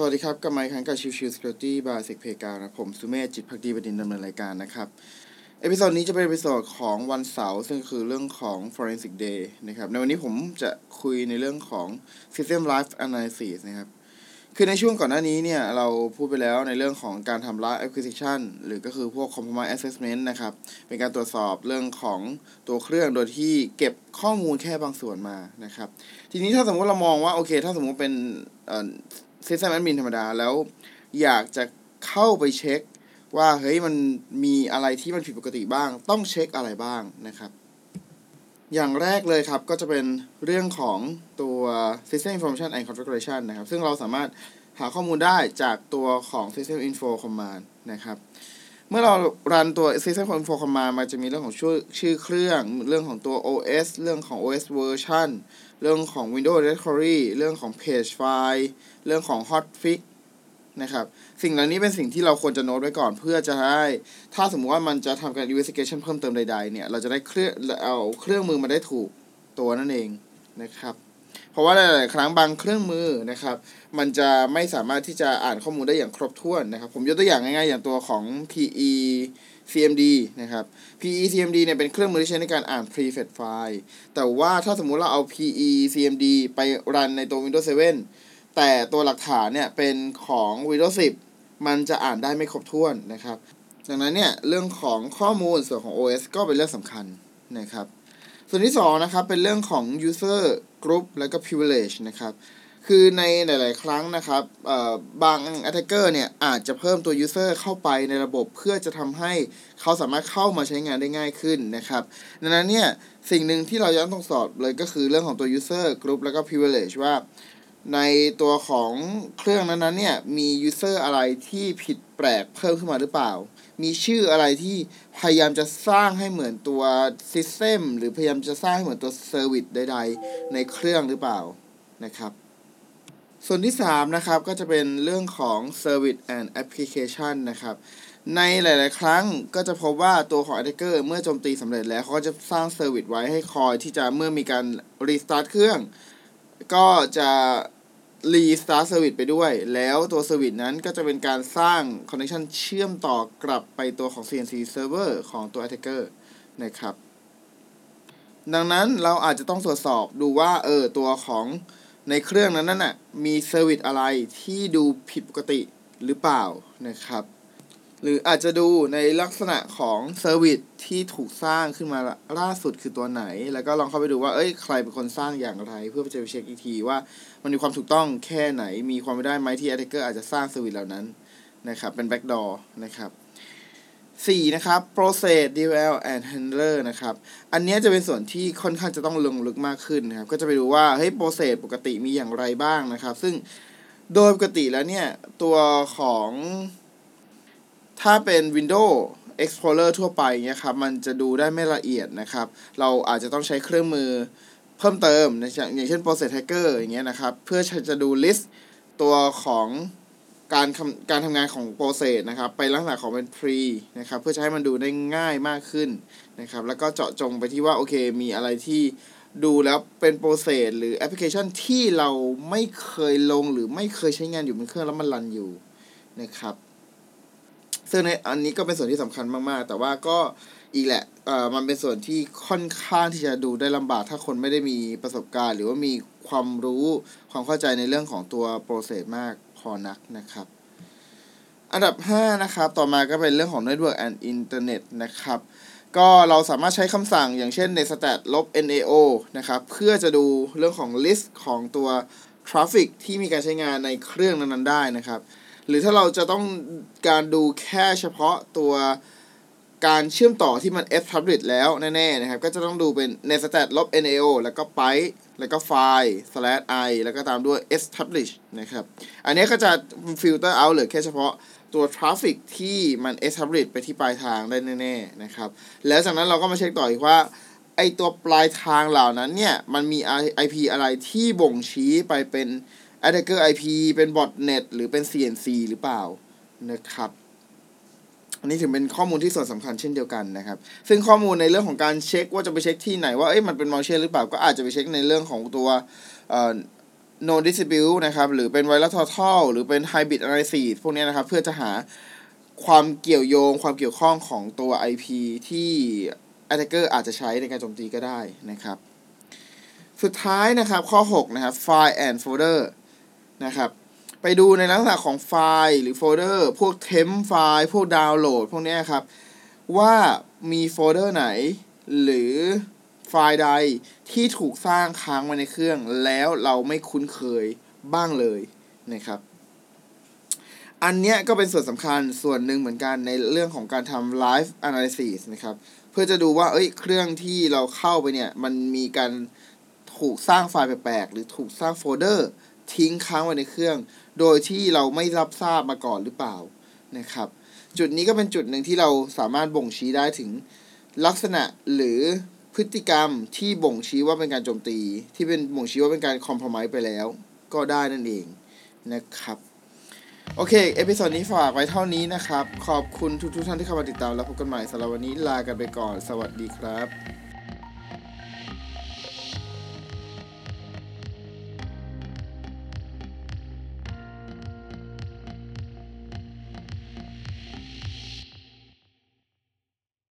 สวัสดีครับกลับมาอีกครั้งกับ Chill Chill Security by Sec Playground นะผมสุเมธจิตภักดีบดินทร์ดำเนินรายการนะครับ episode นี้จะเป็น episode ของวันเสาร์ซึ่งคือเรื่องของ forensic day นะครับ ในวันนี้ผมจะคุยในเรื่องของ system live analysis นะครับ คือในช่วงก่อนหน้านี้เนี่ย เราพูดไปแล้วในเรื่องของการทำ live acquisition หรือก็คือพวก compromise assessment นะครับ เป็นการตรวจสอบเรื่องของตัวเครื่องโดยที่เก็บข้อมูลแค่บางส่วนมานะครับ ทีนี้ถ้าสมมติเรามองว่าโอเค ถ้าสมมติเป็น ซิสเต็มแอดมินธรรมดา แล้วอยากจะเข้าไปเช็คว่าเฮ้ยมันมีอะไรที่มันผิดปกติบ้าง ต้องเช็คอะไรบ้างนะครับ อย่างแรกเลยครับก็จะเป็นเรื่องของตัว System Information and Configuration นะครับ ซึ่งเราสามารถหาข้อมูลได้จากตัวของ System Info Command นะครับ เมื่อเรารันตัว System Info Command มันจะมีเรื่องของชื่อชื่อเครื่อง เรื่องของตัว OS เรื่องของ OS version เรื่องของ Windows Directory เรื่องของ Page File เรื่องของ Hotfix นะครับ สิ่งเหล่านี้เป็นสิ่งที่เราควรจะโน้ตไว้ก่อนเพื่อจะได้ถ้าสมมติว่ามันจะทำการ investigation เพิ่มเติมใดๆ เนี่ย เราจะได้เครื่องเอาเครื่องมือมาได้ถูกตัวนั่นเองนะครับ ราะว่าหลายๆครั้งบางเครื่องมือนะครับ มันจะไม่สามารถที่จะอ่านข้อมูลได้อย่างครบถ้วนนะครับ ผมยกตัวอย่างง่ายๆ อย่างตัวของ PE CMD นะครับ PE CMD เนี่ยเป็นเครื่องมือที่ใช้ในการอ่าน prefetch file แต่ว่าถ้าสมมุติเราเอา PE CMD ไปรันในตัว Windows 7 แต่ตัวหลักฐานเนี่ยเป็นของ Windows 10 มันจะอ่านได้ไม่ครบถ้วนนะครับ ดังนั้นเนี่ยเรื่องของข้อมูลส่วนของ OS ก็เป็นเรื่องสำคัญนะครับ ส่วนที่2นะครับเป็นเรื่องของ user group แล้วก็ privilege นะครับ คือในหลาย ๆ ครั้งนะครับบาง attacker เนี่ยอาจจะเพิ่มตัว user เข้าไปในระบบเพื่อจะทำให้เขาสามารถเข้ามาใช้งานได้ง่ายขึ้นนะครับ ดังนั้นเนี่ยสิ่งหนึ่งที่เราจะต้องสอบเลยก็คือเรื่องของตัว user group แล้วก็ privilege ว่า ในตัวของเครื่องนั้นๆเนี่ยมี user อะไรที่ผิดแปลกเพิ่มขึ้นมาหรือเปล่า มีชื่ออะไรที่พยายามจะสร้างให้เหมือนตัว system หรือพยายามจะสร้างให้เหมือนตัว service ใดๆ ในเครื่องหรือเปล่านะครับ ส่วนที่ 3 นะครับก็จะเป็นเรื่องของ Service and Application นะครับ ในหลาย ๆ ครั้งก็จะพบว่าตัวของ Attacker เมื่อโจมตีสำเร็จแล้วเขาก็จะสร้าง Service ไว้ให้คอยที่จะเมื่อมีการ Restart เครื่อง ก็จะ Restart Service ไปด้วย แล้วตัว Service นั้นก็จะเป็นการสร้าง Connection เชื่อมต่อกลับไปตัวของ CNC Server ของตัว Attacker นะครับ ดังนั้นเราอาจจะต้องตรวจสอบดูว่า เออ ตัวของในเครื่องนั้นน่ะมี service อะไรที่ดูผิดปกติหรือเปล่านะครับ หรืออาจจะดูในลักษณะของ service ที่ถูกสร้างขึ้นมาล่าสุดคือตัวไหน แล้วก็ลองเข้าไปดูว่า เอ้ย ใครเป็นคนสร้างอย่างไร เพื่อจะไปเช็คอีกทีว่ามันมีความถูกต้องแค่ไหน มีความไม่ได้ไหมที่ attacker อาจจะสร้าง service เหล่านั้นนะครับ เป็น backdoor นะครับ4นะครับ process DL and handler นะครับ อันนี้จะเป็นส่วนที่ค่อนข้างจะต้องลงลึกมากขึ้นนะครับ ก็จะไปดูว่า เฮ้ย process ปกติมีอย่างไรบ้างนะครับ ซึ่งโดยปกติแล้วเนี่ย ตัวของ ถ้าเป็น Windows Explorer ทั่วไปเนี่ยครับ มันจะดูได้ไม่ละเอียดนะครับ เราอาจจะต้องใช้เครื่องมือเพิ่มเติม อย่างเช่น process hacker อย่างเงี้ยนะครับ เพื่อจะดู list ตัวของการการทำงานของโปรเซสนะครับ ไปลักษณะของเป็นพรีนะครับเพื่อจะให้มันดูได้ง่ายมากขึ้นนะครับ แล้วก็เจาะจงไปที่ว่า โอเค มีอะไรที่ดูแล้วเป็นโปรเซสหรือแอปพลิเคชันที่เราไม่เคยลงหรือไม่เคยใช้งานอยู่บนเครื่องแล้วมันรันอยู่นะครับ ซึ่งในอันนี้ก็เป็นส่วนที่สำคัญมากๆ แต่ว่าก็อีกแหละเอ่อมันเป็นส่วนที่ค่อนข้างที่จะดูได้ลำบากถ้าคนไม่ได้มีประสบการณ์ หรือว่ามีความรู้ความเข้าใจในเรื่องของตัวโปรเซสมากพอนักนะครับ อันดับ 5 นะครับ ต่อมาก็เป็นเรื่องของ Network and Internet นะครับก็เราสามารถใช้คำสั่งอย่างเช่นใน stat ลบ nao นะครับ เพื่อจะดูเรื่องของ list ของตัว traffic ที่มีการใช้งานในเครื่องนั้นๆได้นะครับ หรือถ้าเราจะต้องการดูแค่เฉพาะตัวการเชื่อมต่อที่มัน establish แล้วแน่ๆนะครับ ก็จะต้องดูเป็น n e t stat ลบ nao แล้วก็ byte แล้วก็ไฟ slash i แล้วก็ตามด้วย establish นะครับ อันนี้ก็จะ filter out เหลือแค่เฉพาะตัว traffic ที่มัน establish ไปที่ปลายทางได้แน่ๆนะครับ แล้วจากนั้นเราก็มาเช็คต่ออีกว่า ไอตัวปลายทางเหล่านั้นเนี่ย มันมี IP อะไรที่บ่งชี้ไปเป็น attacker IP เป็น botnet หรือเป็น CNC หรือเปล่านะครับอันนี้ถือเป็นข้อมูลที่ส่วนสำคัญเช่นเดียวกันนะครับ ซึ่งข้อมูลในเรื่องของการเช็คว่าจะไปเช็คที่ไหนว่าเอ้ยมันเป็นมอลเชอร์หรือเปล่า ก็อาจจะไปเช็คในเรื่องของตัวเอ่อ no distribute นะครับ หรือเป็น virus total หรือเป็น hybrid analysis พวกนี้นะครับ เพื่อจะหาความเกี่ยวโยง ความเกี่ยวข้องของตัว IP ที่ attacker อาจจะใช้ในการโจมตีก็ได้นะครับ สุดท้ายนะครับข้อ 6 นะครับ file and folder นะครับ ไปดูในลักษณะของไฟล์หรือโฟลเดอร์พวก temp file พวกดาวน์โหลดพวกนี้ครับ ว่ามีโฟลเดอร์ไหน หรือไฟล์ใดที่ถูกสร้างค้างไว้ในเครื่อง แล้วเราไม่คุ้นเคยบ้างเลยนะครับอันเนี้ยก็เป็นส่วนสำคัญส่วนหนึ่งเหมือนกันในเรื่องของการทำ live analysis นะครับ เพื่อจะดูว่า เอ้ย เครื่องที่เราเข้าไปเนี่ย มันมีการถูกสร้างไฟล์แปลกๆ หรือถูกสร้างโฟลเดอร์ ทิ้งค้างไว้ในเครื่อง โดยที่เราไม่รับทราบมาก่อนหรือเปล่านะครับ จุดนี้ก็เป็นจุดหนึ่งที่เราสามารถบ่งชี้ได้ถึงลักษณะหรือพฤติกรรมที่บ่งชี้ว่าเป็นการโจมตี ที่เป็นบ่งชี้ว่าเป็นการ compromise ไปแล้ว ก็ได้นั่นเองนะครับ โอเค episode นี้ฝากไว้เท่านี้นะครับ ขอบคุณทุกๆท่านที่เข้ามาติดตาม แล้วพบกันใหม่สำหรับวันนี้ลากันไปก่อน สวัสดีครับ